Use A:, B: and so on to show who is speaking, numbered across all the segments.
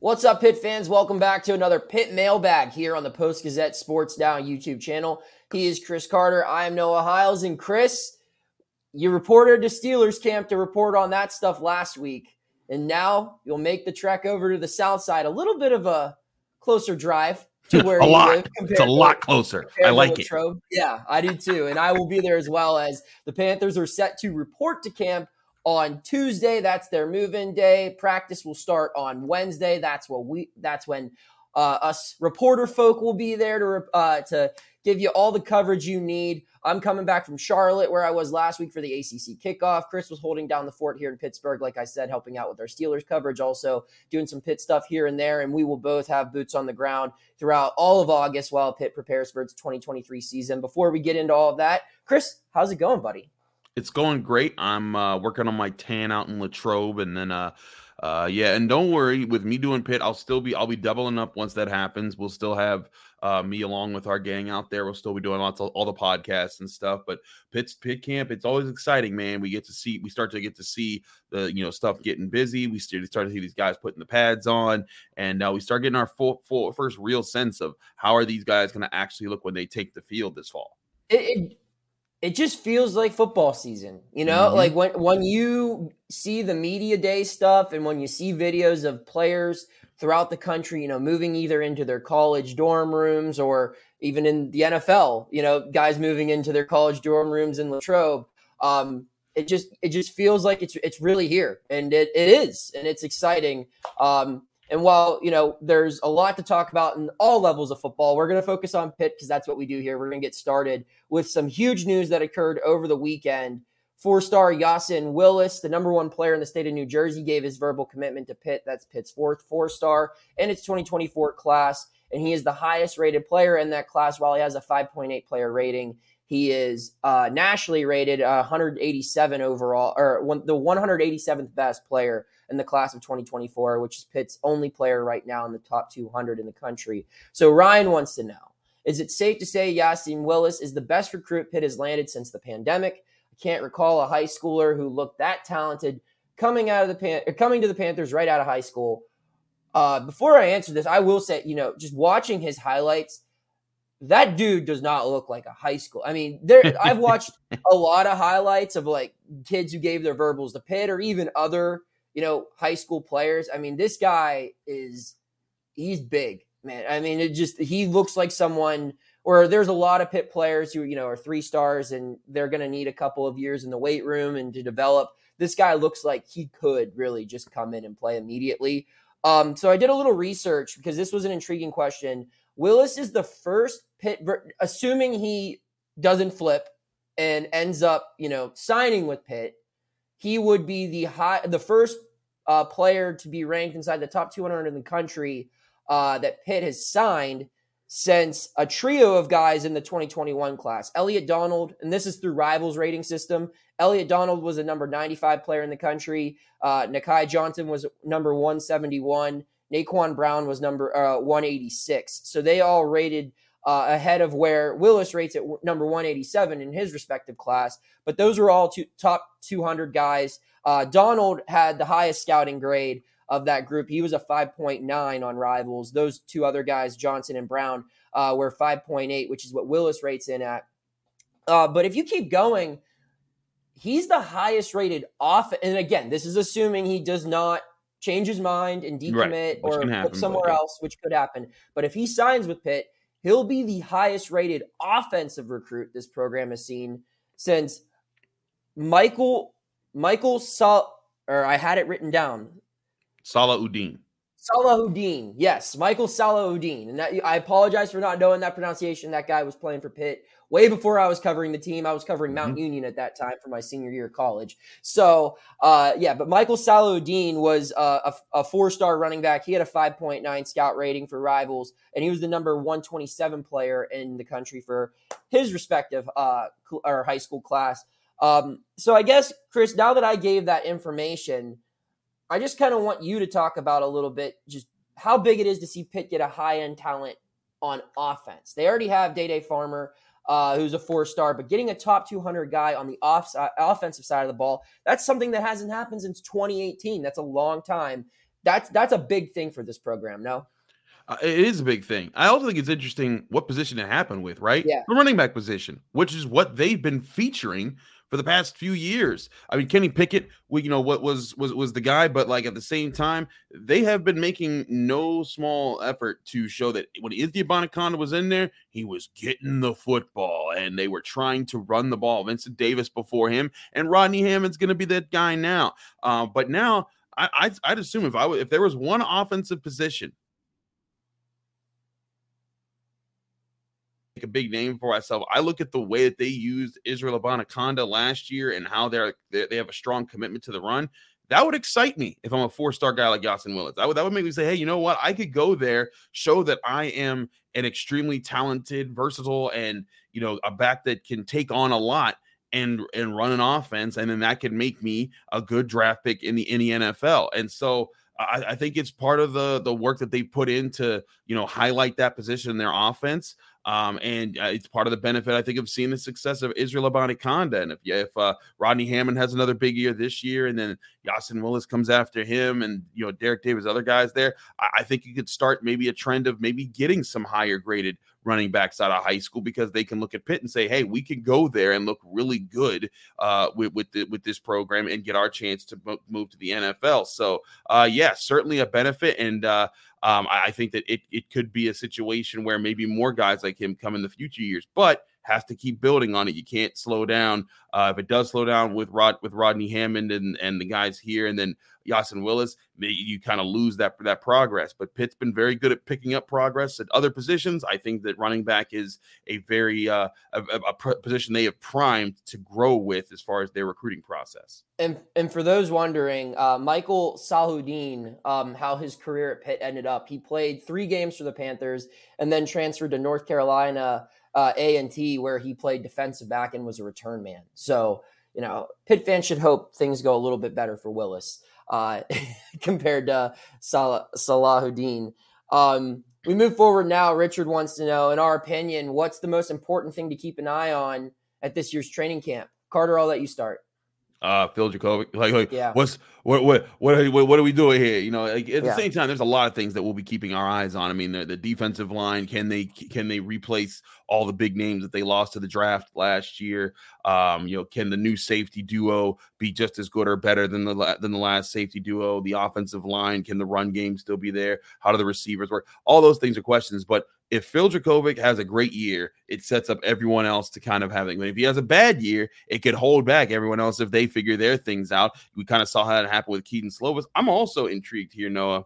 A: What's up, Pitt fans? Welcome back to another Pitt Mailbag here on the Post Gazette Sports Now YouTube channel. He is Chris Carter. I am Noah Hiles. And Chris, you reported to Steelers camp to report on that stuff last week. And now you'll make the trek over to the south side. A little bit of a closer drive to where
B: a
A: you
B: lot.
A: live.
B: It's a lot closer. I like it.
A: Latrobe. Yeah, I do too. And I will be there as well as the Panthers are set to report to camp on Tuesday. That's their move-in day. Practice will start on Wednesday. That's what we. That's when uh, us reporter folk will be there to uh, to give you all the coverage you need. I'm coming back from Charlotte, where I was last week for the ACC kickoff. Chris was holding down the fort here in Pittsburgh, like I said, helping out with our Steelers coverage, also doing some Pitt stuff here and there. And we will both have boots on the ground throughout all of August while Pitt prepares for its 2023 season. Before we get into all of that, Chris, how's it going, buddy?
B: It's going great. I'm uh, working on my tan out in Latrobe, and then uh, uh, yeah, and don't worry, with me doing Pitt, I'll still be I'll be doubling up once that happens. We'll still have uh, me along with our gang out there. We'll still be doing lots of all the podcasts and stuff. But Pitt's Pitt Camp, it's always exciting, man. We get to see, we start to get to see the you know stuff getting busy. We start to see these guys putting the pads on, and uh, we start getting our full, full first real sense of how are these guys going to actually look when they take the field this fall.
A: It, it it just feels like football season, you know.
B: Mhm.
A: Like when when you see the media day stuff, and when you see videos of players throughout the country, you know, moving either into their college dorm rooms or even in the NFL, you know, guys moving into their college dorm rooms in Latrobe. Um, it just it just feels like it's it's really here, and it, it is, and it's exciting. Um, and while you know there's a lot to talk about in all levels of football, we're going to focus on Pitt because that's what we do here. We're going to get started with some huge news that occurred over the weekend. Four-star Yasin Willis, the number one player in the state of New Jersey, gave his verbal commitment to Pitt. That's Pitt's fourth four-star in its 2024 class, and he is the highest-rated player in that class. While he has a 5.8 player rating, he is uh, nationally rated uh, 187 overall, or one, the 187th best player in the class of 2024, which is Pitt's only player right now in the top 200 in the country. So Ryan wants to know: Is it safe to say Yasin Willis is the best recruit Pitt has landed since the pandemic? I can't recall a high schooler who looked that talented coming out of the Pan- coming to the Panthers right out of high school. Uh, before I answer this, I will say, you know, just watching his highlights, that dude does not look like a high school. I mean, there I've watched a lot of highlights of like kids who gave their verbals to Pitt or even other, you know, high school players. I mean, this guy is he's big, man. I mean, it just he looks like someone or there's a lot of Pitt players who, you know, are three stars and they're going to need a couple of years in the weight room and to develop. This guy looks like he could really just come in and play immediately. Um, so I did a little research because this was an intriguing question. Willis is the first Pitt, assuming he doesn't flip and ends up, you know, signing with Pitt, he would be the high, the first uh, player to be ranked inside the top 200 in the country uh, that Pitt has signed since a trio of guys in the 2021 class. Elliot Donald, and this is through Rivals rating system. Elliot Donald was a number 95 player in the country. Uh, Nahki Johnson was number 171. Naquan Brown was number uh, 186. So they all rated uh, ahead of where Willis rates at number 187 in his respective class. But those were all two, top 200 guys. Uh, Donald had the highest scouting grade of that group. He was a 5.9 on Rivals. Those two other guys, Johnson and Brown, uh, were 5.8, which is what Willis rates in at. Uh, but if you keep going, he's the highest rated off. And again, this is assuming he does not change his mind and decommit
B: Right,
A: or
B: can
A: look
B: but
A: somewhere
B: yeah.
A: else, which could happen. But if he signs with Pitt, he'll be the highest rated offensive recruit this program has seen since Mychale Mychale Sal or I had it written down.
B: Salahuddin.
A: Salahuddin. Yes, Mychale Salahuddin. And that, I apologize for not knowing that pronunciation. That guy was playing for Pitt way before I was covering the team. I was covering Mount Union at that time for my senior year of college. So, uh, yeah, but Mychale Salahuddin was uh, a, a four star running back. He had a 5.9 scout rating for rivals, and he was the number 127 player in the country for his respective uh, cl- or high school class. Um, so, I guess, Chris, now that I gave that information, I just kind of want you to talk about a little bit just how big it is to see Pitt get a high end talent on offense. They already have Day Day Farmer, uh, who's a four star, but getting a top 200 guy on the off- offensive side of the ball, that's something that hasn't happened since 2018. That's a long time. that's that's a big thing for this program. No.
B: Uh, it is a big thing. I also think it's interesting what position it happened with, right?
A: Yeah.
B: The running back position, which is what they've been featuring for the past few years. I mean, Kenny Pickett, we, you know, what was was was the guy, but like at the same time, they have been making no small effort to show that when Izzy Abanikanda was in there, he was getting the football, and they were trying to run the ball. Vincent Davis before him, and Rodney Hammond's going to be that guy now. Uh, but now, I, I'd, I'd assume if I if there was one offensive position a big name for myself. I look at the way that they used Israel Abanikanda last year and how they're, they have a strong commitment to the run. That would excite me if I'm a four star guy like Yasin Willis. That would, that would make me say, hey, you know what? I could go there, show that I am an extremely talented, versatile, and you know, a back that can take on a lot and and run an offense, and then that could make me a good draft pick in the in the NFL. And so I, I, think it's part of the the work that they put in to you know highlight that position in their offense. Um, and uh, it's part of the benefit, I think, of seeing the success of Israel Abanikanda. And if if uh, Rodney Hammond has another big year this year, and then Yasin Willis comes after him, and you know Derek Davis, other guys there, I, I think you could start maybe a trend of maybe getting some higher graded running backs out of high school because they can look at Pitt and say, "Hey, we can go there and look really good uh, with with, the, with this program and get our chance to move to the NFL." So, uh, yeah, certainly a benefit, and uh, um, I, I think that it it could be a situation where maybe more guys like him come in the future years, but has to keep building on it. You can't slow down. Uh, if it does slow down with Rod with Rodney Hammond and and the guys here, and then Yasin Willis, you kind of lose that that progress. But Pitt's been very good at picking up progress at other positions. I think that running back is a very uh, a, a position they have primed to grow with as far as their recruiting process.
A: And and for those wondering, uh, Mychale Salahuddin, um, how his career at Pitt ended up, he played three games for the Panthers and then transferred to North Carolina uh, A and T, where he played defensive back and was a return man. So you know, Pitt fans should hope things go a little bit better for Willis uh, compared to Salah, Salahuddin. Um, we move forward now. Richard wants to know, in our opinion, what's the most important thing to keep an eye on at this year's training camp? Carter, I'll let you start
B: uh Phil Jurkovec. Like, like yeah. what's what what what what, what are we doing here? You know, like, at the same time, there's a lot of things that we'll be keeping our eyes on. I mean, the, the defensive line can they can they replace all the big names that they lost to the draft last year? Um, you know, can the new safety duo be just as good or better than the than the last safety duo? The offensive line can the run game still be there? How do the receivers work? All those things are questions, but if Phil Jurkovec has a great year, it sets up everyone else to kind of. But if he has a bad year, it could hold back everyone else if they figure their things out. We kind of saw how that happen with Kedon Slovis. I'm also intrigued here, Noah.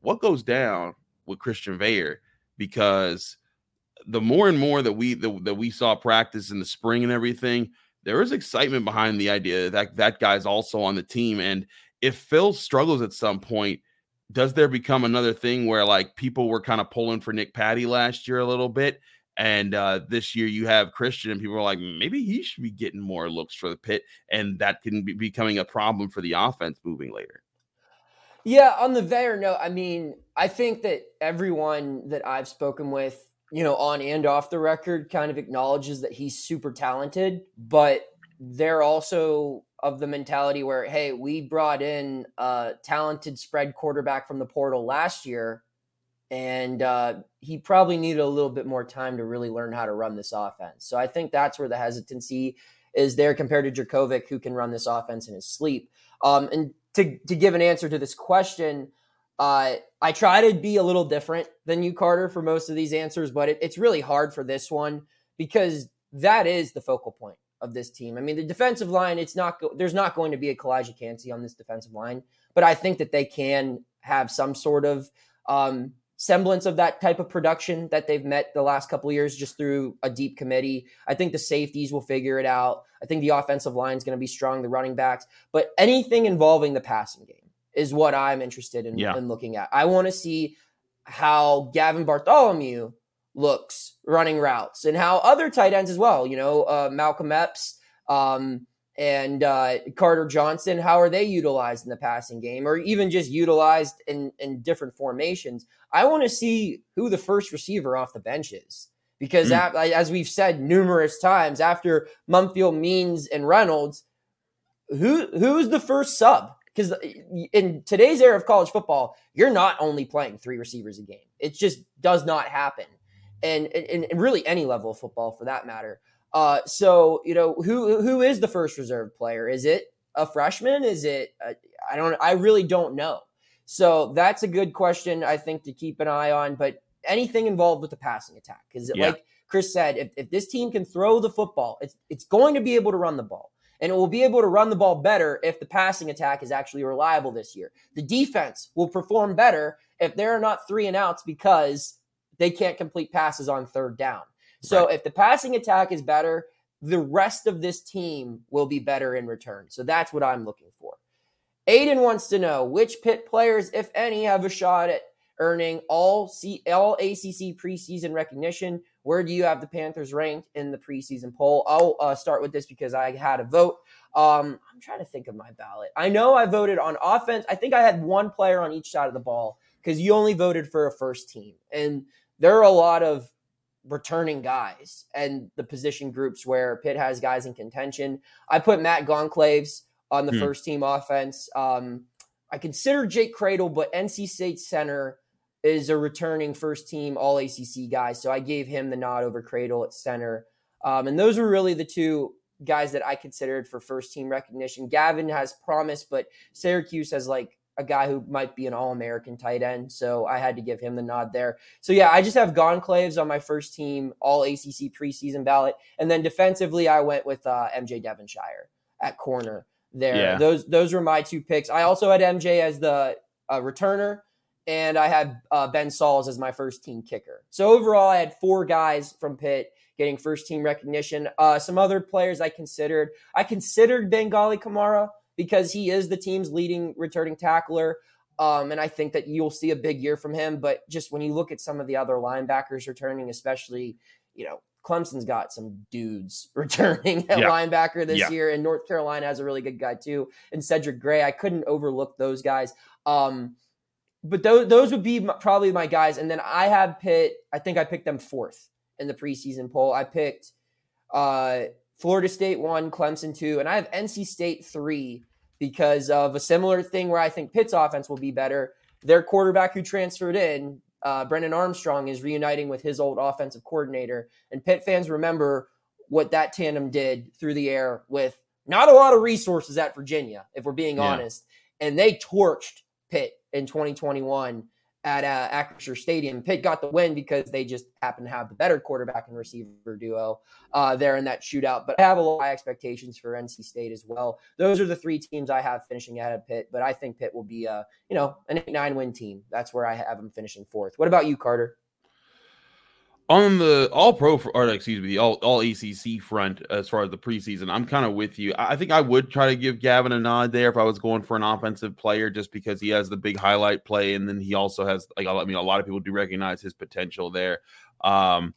B: What goes down with Christian Veilleux? Because the more and more that we that, that we saw practice in the spring and everything, there is excitement behind the idea that that guy's also on the team. And if Phil struggles at some point, does there become another thing where like people were kind of pulling for Nick Patti last year a little bit? And uh, this year you have Christian, and people are like, maybe he should be getting more looks for the Pitt, and that can be becoming a problem for the offense moving later.
A: Yeah, on the Veilleux note, I mean, I think that everyone that I've spoken with, you know, on and off the record, kind of acknowledges that he's super talented, but they're also of the mentality where, hey, we brought in a talented spread quarterback from the portal last year, and uh, he probably needed a little bit more time to really learn how to run this offense. So I think that's where the hesitancy is there compared to Jurkovec, who can run this offense in his sleep. Um, and to, to give an answer to this question, uh, I try to be a little different than you, Carter, for most of these answers, but it, it's really hard for this one because that is the focal point of this team. I mean, the defensive line, it's not there's not going to be a Calijah Kancey on this defensive line, but I think that they can have some sort of um, semblance of that type of production that they've met the last couple years just through a deep committee. I think the safeties will figure it out. I think the offensive line is going to be strong, the running backs, but anything involving the passing game is what I'm interested in, yeah. in looking at. I want to see how Gavin Bartholomew looks running routes and how other tight ends as well, you know, uh, Malcolm Epps um, and uh, Carter Johnson, how are they utilized in the passing game or even just utilized in, in different formations? I want to see who the first receiver off the bench is. Because mm. as we've said numerous times, after Mumpfield, Means, and Reynolds, who who's the first sub because in today's era of college football, you're not only playing three receivers a game. It just does not happen, and and, and really any level of football for that matter. Uh, so you know who who is the first reserve player? Is it a freshman? Is it I don't I really don't know. So that's a good question I think to keep an eye on. But anything involved with the passing attack, because yeah. like Chris said, if, if this team can throw the football, it's it's going to be able to run the ball. And it will be able to run the ball better if the passing attack is actually reliable this year. The defense will perform better if there are not three and outs because they can't complete passes on third down. So right. if the passing attack is better, the rest of this team will be better in return. So that's what I'm looking for. Aiden wants to know which Pitt players, if any, have a shot at earning all C- all ACC preseason recognition. Where do you have the Panthers ranked in the preseason poll? I'll uh, start with this because I had a vote. Um, I'm trying to think of my ballot. I know I voted on offense. I think I had one player on each side of the ball because you only voted for a first team, and there are a lot of returning guys and the position groups where Pitt has guys in contention. I put Matt Goncalves on the hmm. first team offense. Um, I consider Jake Kradel, but NC State center is a returning first team All ACC guy, so I gave him the nod over Kradel at center. Um, and those were really the two guys that I considered for first team recognition. Gavin has promise, but Syracuse has like a guy who might be an All American tight end, so I had to give him the nod there. So yeah, I just have Goncalves on my first team All ACC preseason ballot, and then defensively I went with uh, MJ Devonshire at corner. There, yeah. those those were my two picks. I also had MJ as the uh, returner and I had uh, Ben Sauls as my first team kicker. So overall, I had four guys from Pitt getting first team recognition. Uh, some other players I considered. I considered Bangally Kamara because he is the team's leading returning tackler. Um, and I think that you'll see a big year from him. But just when you look at some of the other linebackers returning, especially, you know, Clemson's got some dudes returning at yeah. linebacker this yeah. year, and North Carolina has a really good guy too. And Cedric Gray, I couldn't overlook those guys. Um, but those those would be probably my guys. And then I have Pitt. I think I picked them fourth in the preseason poll. I picked uh, Florida State one, Clemson two, and I have NC State three because of a similar thing where I think Pitt's offense will be better. Their quarterback who transferred in, uh, Brennan Armstrong, is reuniting with his old offensive coordinator, and Pitt fans remember what that tandem did through the air with not a lot of resources at Virginia, if we're being yeah. honest, and they torched Pitt in 2021 at uh, Acrisure Stadium. Pitt got the win because they just happen to have the better quarterback and receiver duo uh, there in that shootout. But I have a lot of expectations for NC State as well. Those are the three teams I have finishing ahead of Pitt, but I think Pitt will be a you know an eight nine win team. That's where I have them finishing fourth. What about you, Carter?
B: On the all pro or excuse me all, all acc front as far as the preseason i'm kind of with you i think i would try to give gavin a nod there if i was going for an offensive player just because he has the big highlight play and then he also has like i mean a lot of people do recognize his potential there um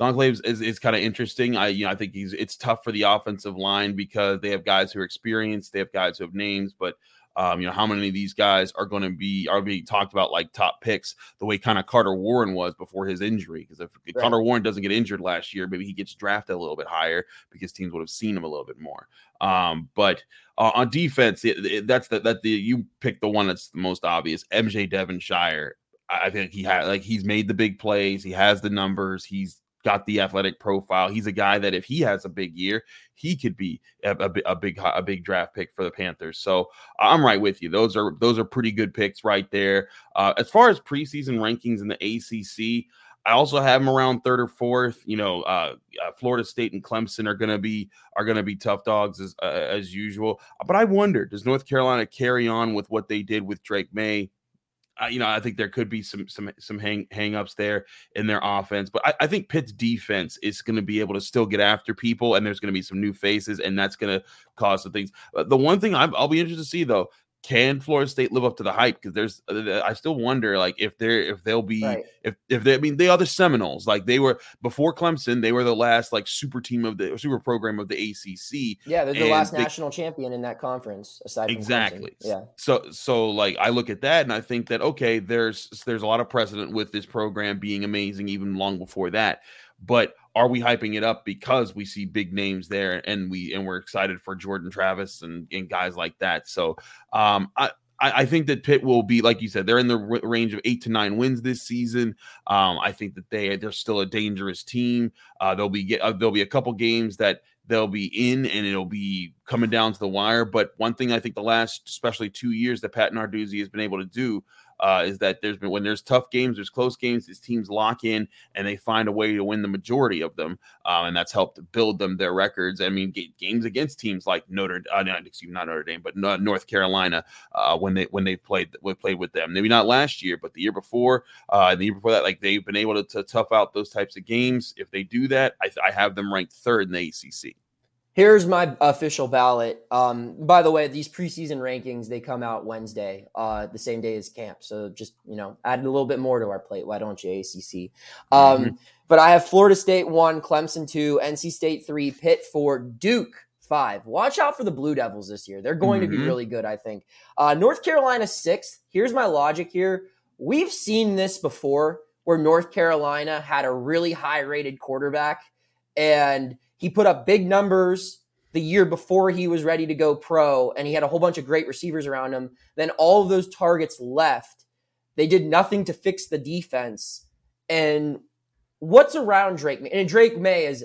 B: Goncalves is, is kind of interesting. I you know I think he's it's tough for the offensive line because they have guys who are experienced, they have guys who have names, but um, you know, how many of these guys are going to be are being talked about like top picks the way kind of Carter Warren was before his injury? Because if right. Carter Warren doesn't get injured last year, maybe he gets drafted a little bit higher because teams would have seen him a little bit more. Um, but uh, on defense, it, it, that's the, that the you picked the one that's the most obvious. MJ Devonshire. I think he had like he's made the big plays. He has the numbers. He's got the athletic profile. He's a guy that if he has a big year, he could be a, a, a, big a big draft pick for the Panthers. So I'm right with you. Those are those are pretty good picks right there. Uh, as far as preseason rankings in the ACC, I also have them around third or fourth. You know, uh, uh, Florida State and Clemson are going to be are to be tough dogs as uh, as usual. But I wonder, does North Carolina carry on with what they did with Drake Maye? Uh, you know, I think there could be some some some hang hangups there in their offense, but I, I think Pitt's defense is going to be able to still get after people, and there's going to be some new faces, and that's going to cause some things. Uh, the one thing i will be interested to see though can Florida State live up to the hype? Because there's, uh, I still wonder, like if they're if they'll be right. if if they, I mean, they are the Seminoles. Like they were before Clemson, they were the last like super team of the super program of the ACC.
A: Yeah, they're the last they, national champion in that conference. Aside
B: exactly.
A: Clemson. Yeah.
B: So so like I look at that and I think that okay, there's there's a lot of precedent with this program being amazing even long before that. But are we hyping it up because we see big names there and we and we're excited for Jordan Travis and, and guys like that. So um, I, I, think that Pitt will be, like you said, they're in the range of eight to nine wins this season. Um, I think that they they're still a dangerous team. Uh, there'll be uh, there'll be a couple games that they'll be in and it'll be coming down to the wire. But one thing I think the last, especially two years, that Pat Narduzzi has been able to do uh, is that there's been when there's tough games, there's close games, these teams lock in and they find a way to win the majority of them, um, and that's helped build them their records. I mean, games against teams like Notre, uh, not, excuse me, not Notre Dame, but North Carolina uh, when they when they played played with them. Maybe not last year, but the year before, uh, the year before that, like they've been able to, to tough out those types of games. If they do that, I, I have them ranked third in the ACC.
A: Here's my official ballot. Um, by the way, these preseason rankings they come out Wednesday, uh, the same day as camp. So just you know, add a little bit more to our plate. Why don't you, ACC? Um, mm-hmm. But I have Florida State one, Clemson two, NC State three, Pitt four, Duke five. Watch out for the Blue Devils this year. They're going mm-hmm. to be mm-hmm. really good, I think. Uh, North Carolina sixth. Here's my logic here. We've seen this before, where North Carolina had a really high rated quarterback and he put up big numbers the year before he was ready to go pro, and he had a whole bunch of great receivers around him. Then all of those targets left. They did nothing to fix the defense. And what's around Drake Maye? And Drake Maye is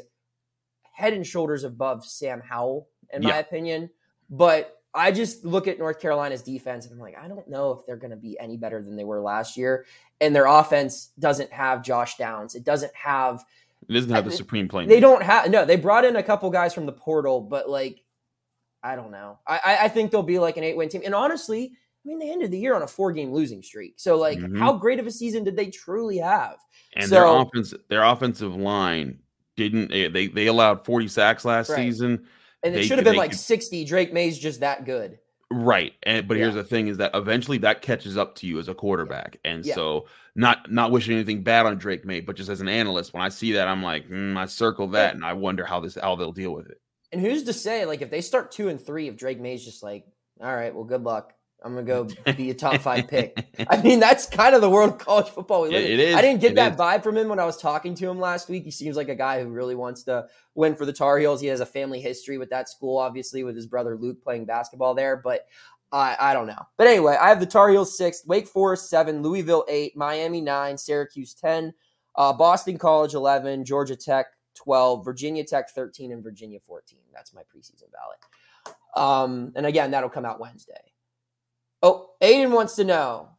A: head and shoulders above Sam Howell, in my opinion. But I just look at North Carolina's defense and I'm like, I don't know if they're going to be any better than they were last year. And their offense doesn't have Josh Downs. It doesn't have
B: it doesn't have the supreme play.
A: They don't have no. They brought in a couple guys from the portal, but like, I don't know. I I think they'll be like an eight win team. And honestly, I mean, they ended the year on a four game losing streak. So like, mm-hmm. how great of a season did they truly have?
B: And
A: so,
B: their offense, their offensive line didn't. They they allowed forty sacks last right. season.
A: And it should have been like could, 60. Drake Maye's just that good.
B: Right. And but yeah. here's the thing is that eventually that catches up to you as a quarterback. And yeah. so not not wishing anything bad on Drake Maye, but just as an analyst, when I see that, I'm like, mm, I circle that and I wonder how this how they'll deal with it.
A: And who's to say, like, if they start two and three, if Drake Maye's just like, all right, well, good luck. I'm gonna go be a top five pick. I mean, that's kind of the world of college football we live in. It is. I didn't get that is. vibe from him when I was talking to him last week. He seems like a guy who really wants to win for the Tar Heels. He has a family history with that school, obviously, with his brother Luke playing basketball there. But I, I don't know. But anyway, I have the Tar Heels six, Wake Forest seven, Louisville eight, Miami nine, Syracuse 10, uh, Boston College 11, Georgia Tech 12, Virginia Tech 13, and Virginia 14. That's my preseason ballot. Um, and again, that'll come out Wednesday. Oh, Aiden wants to know.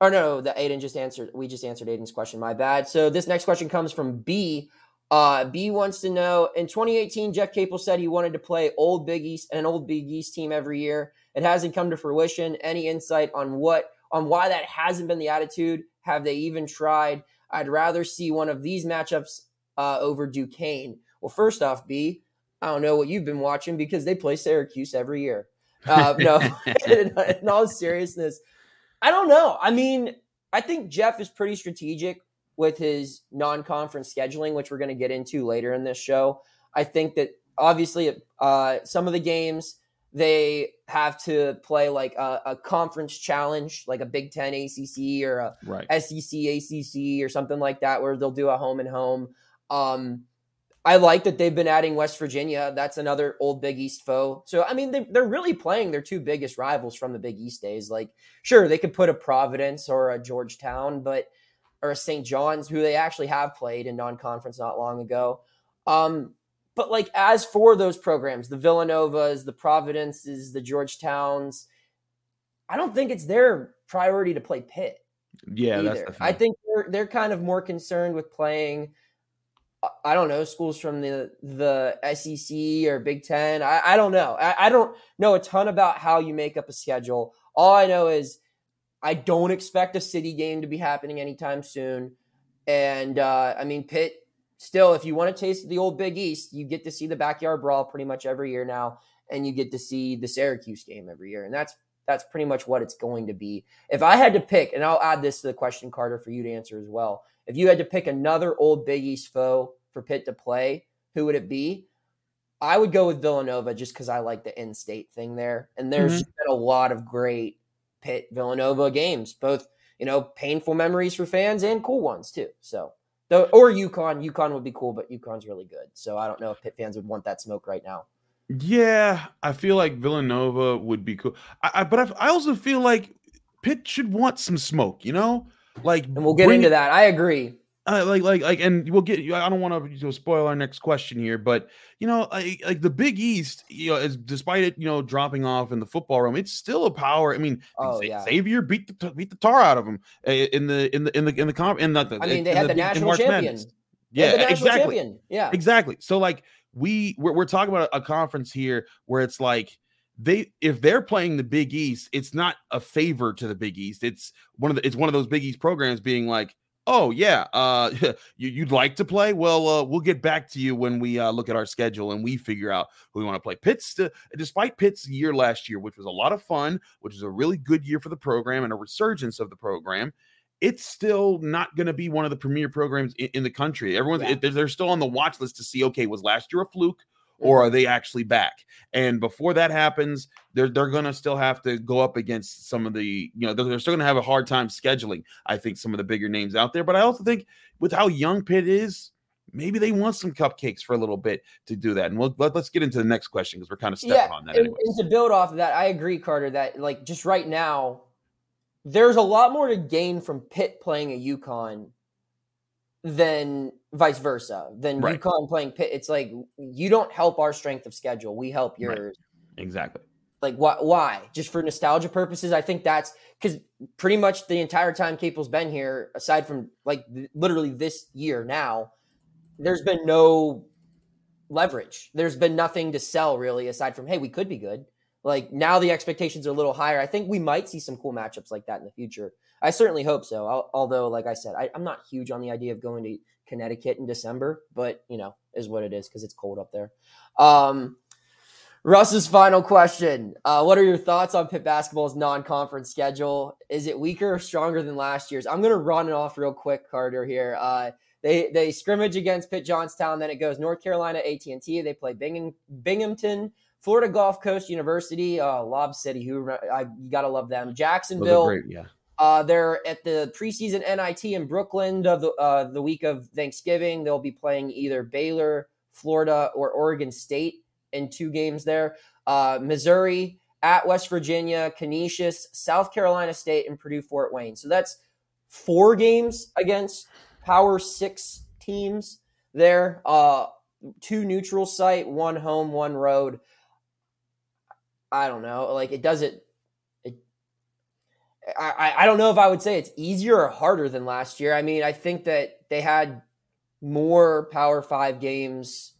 A: Or no, the Aiden just answered. We just answered Aiden's question. My bad. So this next question comes from B. Uh, B wants to know in 2018, Jeff Capel said he wanted to play old Big East and an old Big East team every year. It hasn't come to fruition. Any insight on what on why that hasn't been the attitude? Have they even tried? I'd rather see one of these matchups uh, over Duquesne. Well, first off, B, I don't know what you've been watching because they play Syracuse every year. Uh, no, in, in all seriousness, I don't know. I mean, I think Jeff is pretty strategic with his non-conference scheduling, which we're going to get into later in this show. I think that obviously uh, some of the games they have to play like a, a, conference challenge, like a Big Ten ACC or a right. SEC ACC or something like that, where they'll do a home and home. Um, I like that they've been adding West Virginia. That's another old Big East foe. So I mean, they, they're really playing their two biggest rivals from the Big East days. Like, sure, they could put a Providence or a Georgetown, but or a St. John's, who they actually have played in non-conference not long ago. Um, but like as for those programs, the Villanovas, the Providences, the Georgetowns, I don't think it's their priority to play Pitt.
B: Yeah, either.
A: I think they're they're kind of more concerned with playing. I don't know schools from the the SEC or Big Ten. I, I don't know. I, I don't know a ton about how you make up a schedule. All I know is I don't expect a city game to be happening anytime soon. And uh, I mean, Pitt, still, if you want to taste the old Big East, you get to see the backyard brawl pretty much every year now, and you get to see the Syracuse game every year. And that's that's pretty much what it's going to be. If I had to pick, and I'll add this to the question, Carter, for you to answer as well. If you had to pick another old Big East foe for Pitt to play, who would it be? I would go with Villanova just because I like the in-state thing there, and there's mm-hmm. been a lot of great Pitt Villanova games, both you know painful memories for fans and cool ones too. So Though, or UConn. UConn would be cool, but UConn's really good. So I don't know if Pitt fans would want that smoke right now.
B: Yeah, I feel like Villanova would be cool. I, I but I, I, also feel like Pitt should want some smoke. You know, like
A: and we'll get into it, that. I agree.
B: Uh, like, like, like, and we'll get. I don't want to you know, spoil our next question here, but you know, like, like the Big East, you know, is despite it, you know, dropping off in the football room, it's still a power. I mean, oh, yeah. Xavier beat the beat the tar out of them eh, in the in the in the in the comp. In the,
A: I mean, they had the, the national champion.
B: Yeah,
A: the national
B: exactly.
A: Champion. Yeah,
B: exactly. So like we we're, we're talking about a conference here where it's like they if they're playing the Big East, it's not a favor to the Big East. It's one of the it's one of those Big East programs being like, oh yeah uh you, would like to play well uh, we'll get back to you when we uh, look at our schedule and we figure out who we want to play pitt's uh, despite pitt's year last year which was a lot of fun which was a really good year for the program and a resurgence of the program it's still not going to be one of the premier programs in, in the country everyone's yeah. it, they're still on the watch list to see okay was last year a fluke or mm-hmm. are they actually back? And before that happens, they're they're gonna still have to go up against some of the you know they're, still gonna have a hard time scheduling. I think some of the bigger names out there, but I also think with how young Pitt is. Maybe they want some cupcakes for a little bit to do that, and we'll let, us get into the next question because we're kind of stepping yeah, on that.
A: And, and to build off of that, I agree, Carter. That like just right now, there's a lot more to gain from Pitt playing a UConn than vice versa than right. UConn playing Pitt. It's like you don't help our strength of schedule. We help yours.
B: Right. Exactly.
A: Like why? Why? Just for nostalgia purposes? I think that's because pretty much the entire time Capel's been here, aside from like literally this year now, there's been no leverage. There's been nothing to sell really, aside from hey, we could be good. Like now the expectations are a little higher. I think we might see some cool matchups like that in the future. I certainly hope so. although, like I said, I, I'm not huge on the idea of going to Connecticut in December, but you know, is what it is because it's cold up there. Um, Russ's final question: uh, What are your thoughts on Pitt basketball's non-conference schedule? Is it weaker or stronger than last year's? I'm going to run it off real quick, Carter. Here, uh, they they scrimmage against Pitt Johnstown, then it goes North Carolina AT and T. They play Bingham, Binghamton, Florida Gulf Coast University, uh, Lob City. Who I you gotta love them. Jacksonville, great,
B: yeah.
A: Uh, they're at the preseason NIT in Brooklyn of the uh, the week of Thanksgiving. They'll be playing either Baylor, Florida, or Oregon State in two games there. Uh, Missouri at West Virginia, Canisius, South Carolina State, and Purdue Fort Wayne. So that's four games against Power Six teams there. Uh, two neutral site, one home, one road. I don't know. Like it doesn't I, I don't know if I would say it's easier or harder than last year. I mean, I think that they had more Power Five games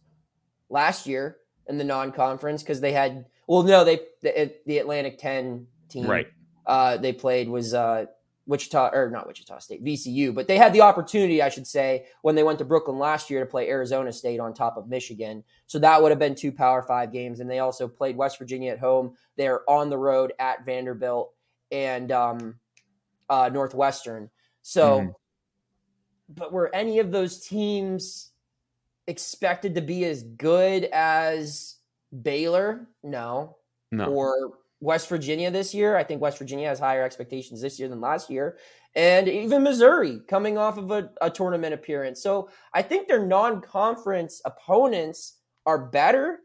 A: last year in the non-conference because they had. Well, no, they the, the Atlantic Ten team,
B: right?
A: Uh, they played was uh, Wichita or not Wichita State, VCU, but they had the opportunity, I should say, when they went to Brooklyn last year to play Arizona State on top of Michigan. So that would have been two Power Five games, and they also played West Virginia at home. They're on the road at Vanderbilt and um, uh, Northwestern. So, mm-hmm. but were any of those teams expected to be as good as Baylor? No.
B: No.
A: Or West Virginia this year. I think West Virginia has higher expectations this year than last year. And even Missouri coming off of a, a tournament appearance. So I think their non conference opponents are better.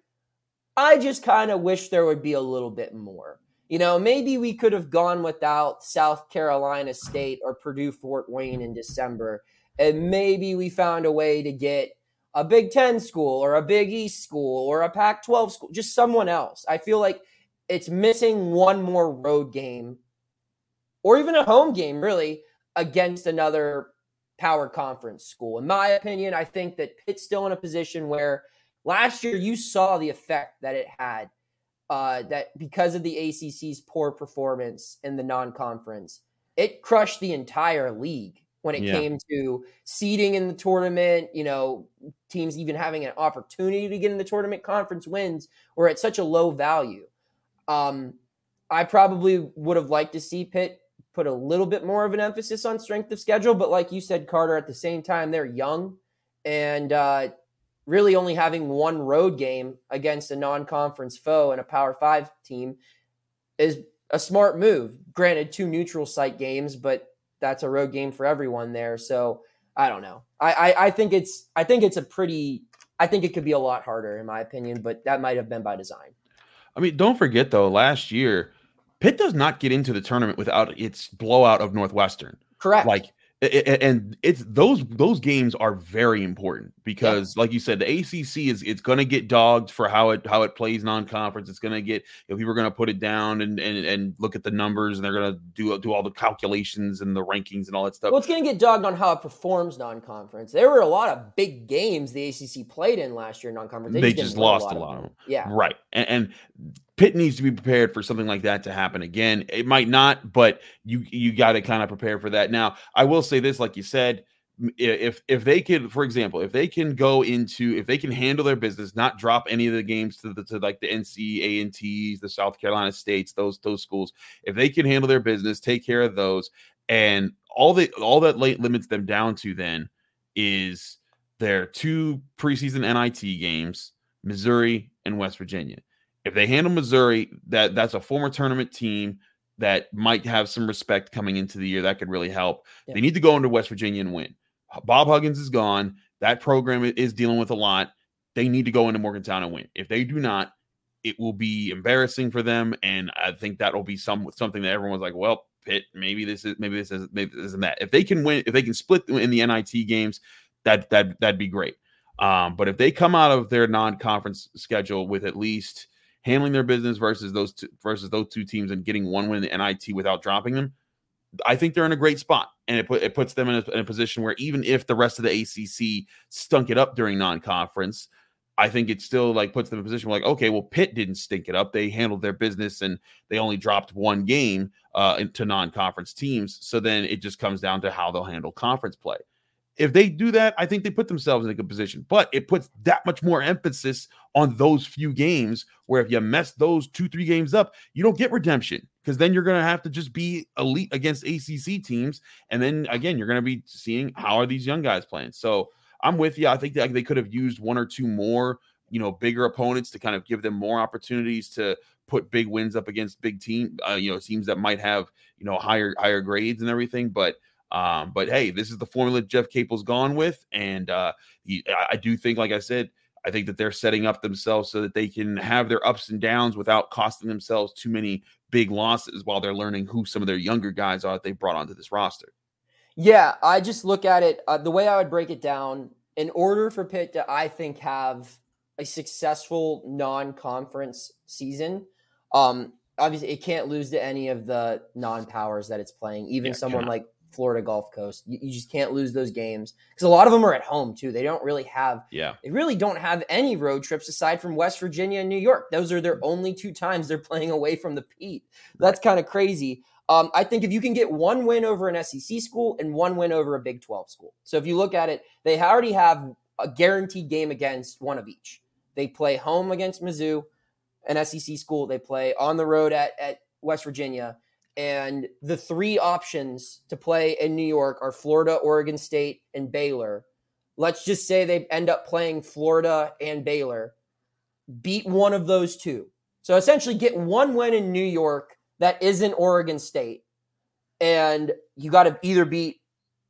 A: I just kind of wish there would be a little bit more. You know, maybe we could have gone without South Carolina State or Purdue Fort Wayne in December. And maybe we found a way to get a Big Ten school or a Big East school or a Pac 12 school, just someone else. I feel like it's missing one more road game or even a home game, really, against another power conference school. In my opinion, I think that Pitt's still in a position where last year you saw the effect that it had uh, that because of the ACC's poor performance in the non-conference, it crushed the entire league when it yeah. came to seeding in the tournament. You know, teams even having an opportunity to get in the tournament. Conference wins were at such a low value. Um, I probably would have liked to see Pitt put a little bit more of an emphasis on strength of schedule, but like you said, Carter, at the same time, they're young and uh, really only having one road game against a non-conference foe and a Power Five team is a smart move. Granted, two neutral site games, but that's a road game for everyone there. So I don't know. I, I I think it's I think it's a pretty I think it could be a lot harder in my opinion, but that might have been by design.
B: I mean, don't forget though, last year Pitt does not get into the tournament without its blowout of Northwestern.
A: Correct.
B: Like and it's those those games are very important because like you said the acc is it's going to get dogged for how it how it plays non-conference. It's going to get you know, people are going to put it down and, and and look at the numbers and they're going to do do all the calculations and the rankings and all that stuff.
A: Well it's going to get dogged on how it performs non-conference. There were a lot of big games the acc played in last year non-conference.
B: They, they just, just lost a lot, of them.
A: them. Yeah.
B: Right. And, and Pitt needs to be prepared for something like that to happen again. It might not, but you you got to kind of prepare for that. Now, I will say this, like you said, if if they could, for example, if they can go into if they can handle their business, not drop any of the games to the to like the NC and T's, the South Carolina states, those those schools, if they can handle their business, take care of those, and all the all that late limits them down to then is their two preseason NIT games, Missouri and West Virginia if they handle Missouri, that that's a former tournament team that might have some respect coming into the year. That could really help. Yeah. They need to go into West Virginia and win. Bob Huggins is gone. That program is dealing with a lot. They need to go into Morgantown and win. If they do not, it will be embarrassing for them. And I think that will be some something that everyone's like, well, Pitt, maybe this is maybe this is maybe this isn't that. If they can win, if they can split in the NIT games, that that that'd be great. Um, but if they come out of their non-conference schedule with at least handling their business versus those two, versus those two teams and getting one win in the NIT without dropping them, I think they're in a great spot, and it put, it puts them in a, in a position where even if the rest of the ACC stunk it up during non-conference, I think it still like puts them in a position where like, okay, well, Pitt didn't stink it up. They handled their business and they only dropped one game uh, into non-conference teams. So then it just comes down to how they'll handle conference play. If they do that, I think they put themselves in a good position. But it puts that much more emphasis on those few games where if you mess those two, three games up, you don't get redemption because then you're going to have to just be elite against ACC teams. And then again, you're going to be seeing how are these young guys playing. So I'm with you. I think that they could have used one or two more, you know, bigger opponents to kind of give them more opportunities to put big wins up against big team, uh, you know, teams that might have, you know, higher higher grades and everything. But um, but hey, this is the formula Jeff Capel's gone with, and uh, he, I do think, like I said, I think that they're setting up themselves so that they can have their ups and downs without costing themselves too many big losses while they're learning who some of their younger guys are that they brought onto this roster.
A: Yeah, I just look at it uh, the way I would break it down. In order for Pitt to, I think, have a successful non-conference season, um, obviously it can't lose to any of the non-powers that it's playing. Even yeah, someone like Florida Gulf Coast. You, you just can't lose those games because a lot of them are at home too. They don't really have,
B: yeah,
A: they really don't have any road trips aside from West Virginia and New York. Those are their only two times they're playing away from the Pete. That's kind of crazy. Um, I think if you can get one win over an SEC school and one win over a Big 12 school. So if you look at it, they already have a guaranteed game against one of each. They play home against Mizzou, an SEC school. They play on the road at, at West Virginia and the three options to play in New York are Florida, Oregon State, and Baylor. Let's just say they end up playing Florida and Baylor. Beat one of those two. So essentially, get one win in New York that isn't Oregon State. And you got to either beat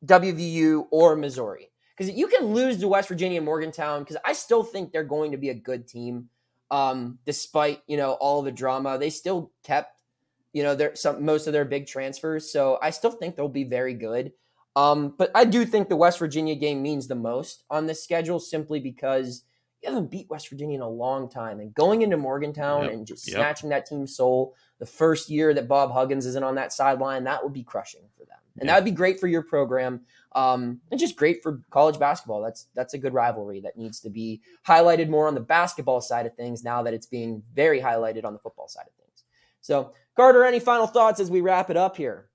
A: WVU or Missouri. Because you can lose to West Virginia and Morgantown, because I still think they're going to be a good team. Um, despite, you know, all the drama. They still kept you know, they're some most of their big transfers. So I still think they'll be very good. Um, but I do think the West Virginia game means the most on this schedule simply because you haven't beat West Virginia in a long time. And going into Morgantown yep. and just yep. snatching that team's soul the first year that Bob Huggins isn't on that sideline, that would be crushing for them. And that would be great for your program. Um, and just great for college basketball. That's that's a good rivalry that needs to be highlighted more on the basketball side of things now that it's being very highlighted on the football side of things. So Carter, any final thoughts as we wrap it up here?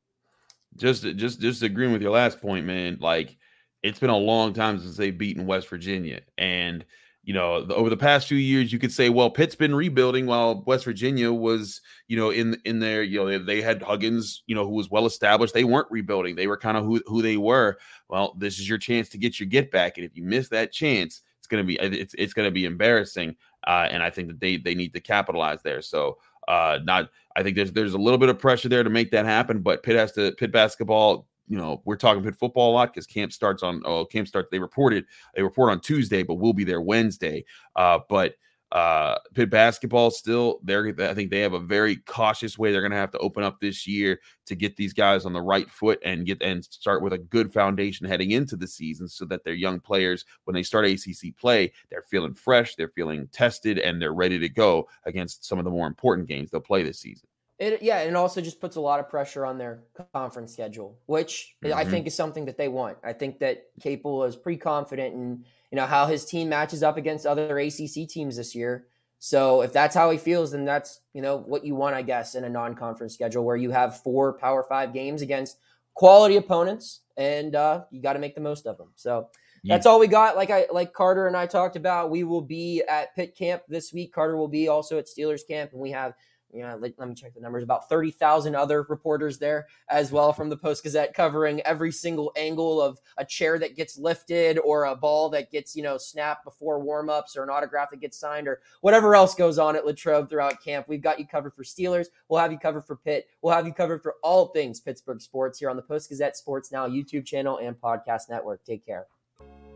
B: Just, just, just agreeing with your last point, man. Like it's been a long time since they've beaten West Virginia, and you know, over the past few years, you could say, well, Pitt's been rebuilding while West Virginia was, you know, in in there, you know, they, they had Huggins, you know, who was well established. They weren't rebuilding; they were kind of who who they were. Well, this is your chance to get your get back, and if you miss that chance, it's gonna be it's it's gonna be embarrassing. Uh, and I think that they they need to capitalize there. So uh, not, I think there's there's a little bit of pressure there to make that happen, but Pitt has to Pitt basketball you know, we're talking Pitt football a lot because camp starts on oh camp starts. They reported they report on Tuesday, but we'll be there Wednesday. Uh, but uh, Pitt basketball still they're I think they have a very cautious way they're going to have to open up this year to get these guys on the right foot and get and start with a good foundation heading into the season so that their young players when they start ACC play they're feeling fresh, they're feeling tested and they're ready to go against some of the more important games they'll play this season.
A: It, yeah, and also just puts a lot of pressure on their conference schedule, which mm-hmm. I think is something that they want. I think that Capel is pretty confident in you know how his team matches up against other ACC teams this year. So if that's how he feels, then that's you know what you want, I guess, in a non-conference schedule where you have four Power Five games against quality opponents, and uh, you got to make the most of them. So that's all we got. Like I like Carter and I talked about, we will be at Pitt Camp this week. Carter will be also at Steelers Camp, and we have you know, let, let, me check the numbers. About thirty thousand other reporters there as well from the Post Gazette, covering every single angle of a chair that gets lifted, or a ball that gets you know snapped before warmups, or an autograph that gets signed, or whatever else goes on at Latrobe throughout camp. We've got you covered for Steelers. We'll have you covered for Pitt. We'll have you covered for all things Pittsburgh sports here on the Post Gazette Sports Now YouTube channel and podcast network. Take care.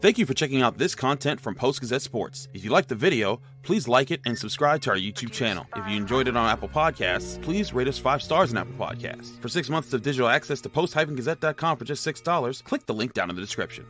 B: Thank you for checking out this content from Post Gazette Sports. If you liked the video, please like it and subscribe to our YouTube channel. If you enjoyed it on Apple Podcasts, please rate us five stars on Apple Podcasts. For six months of digital access to post-gazette.com for just $6, click the link down in the description.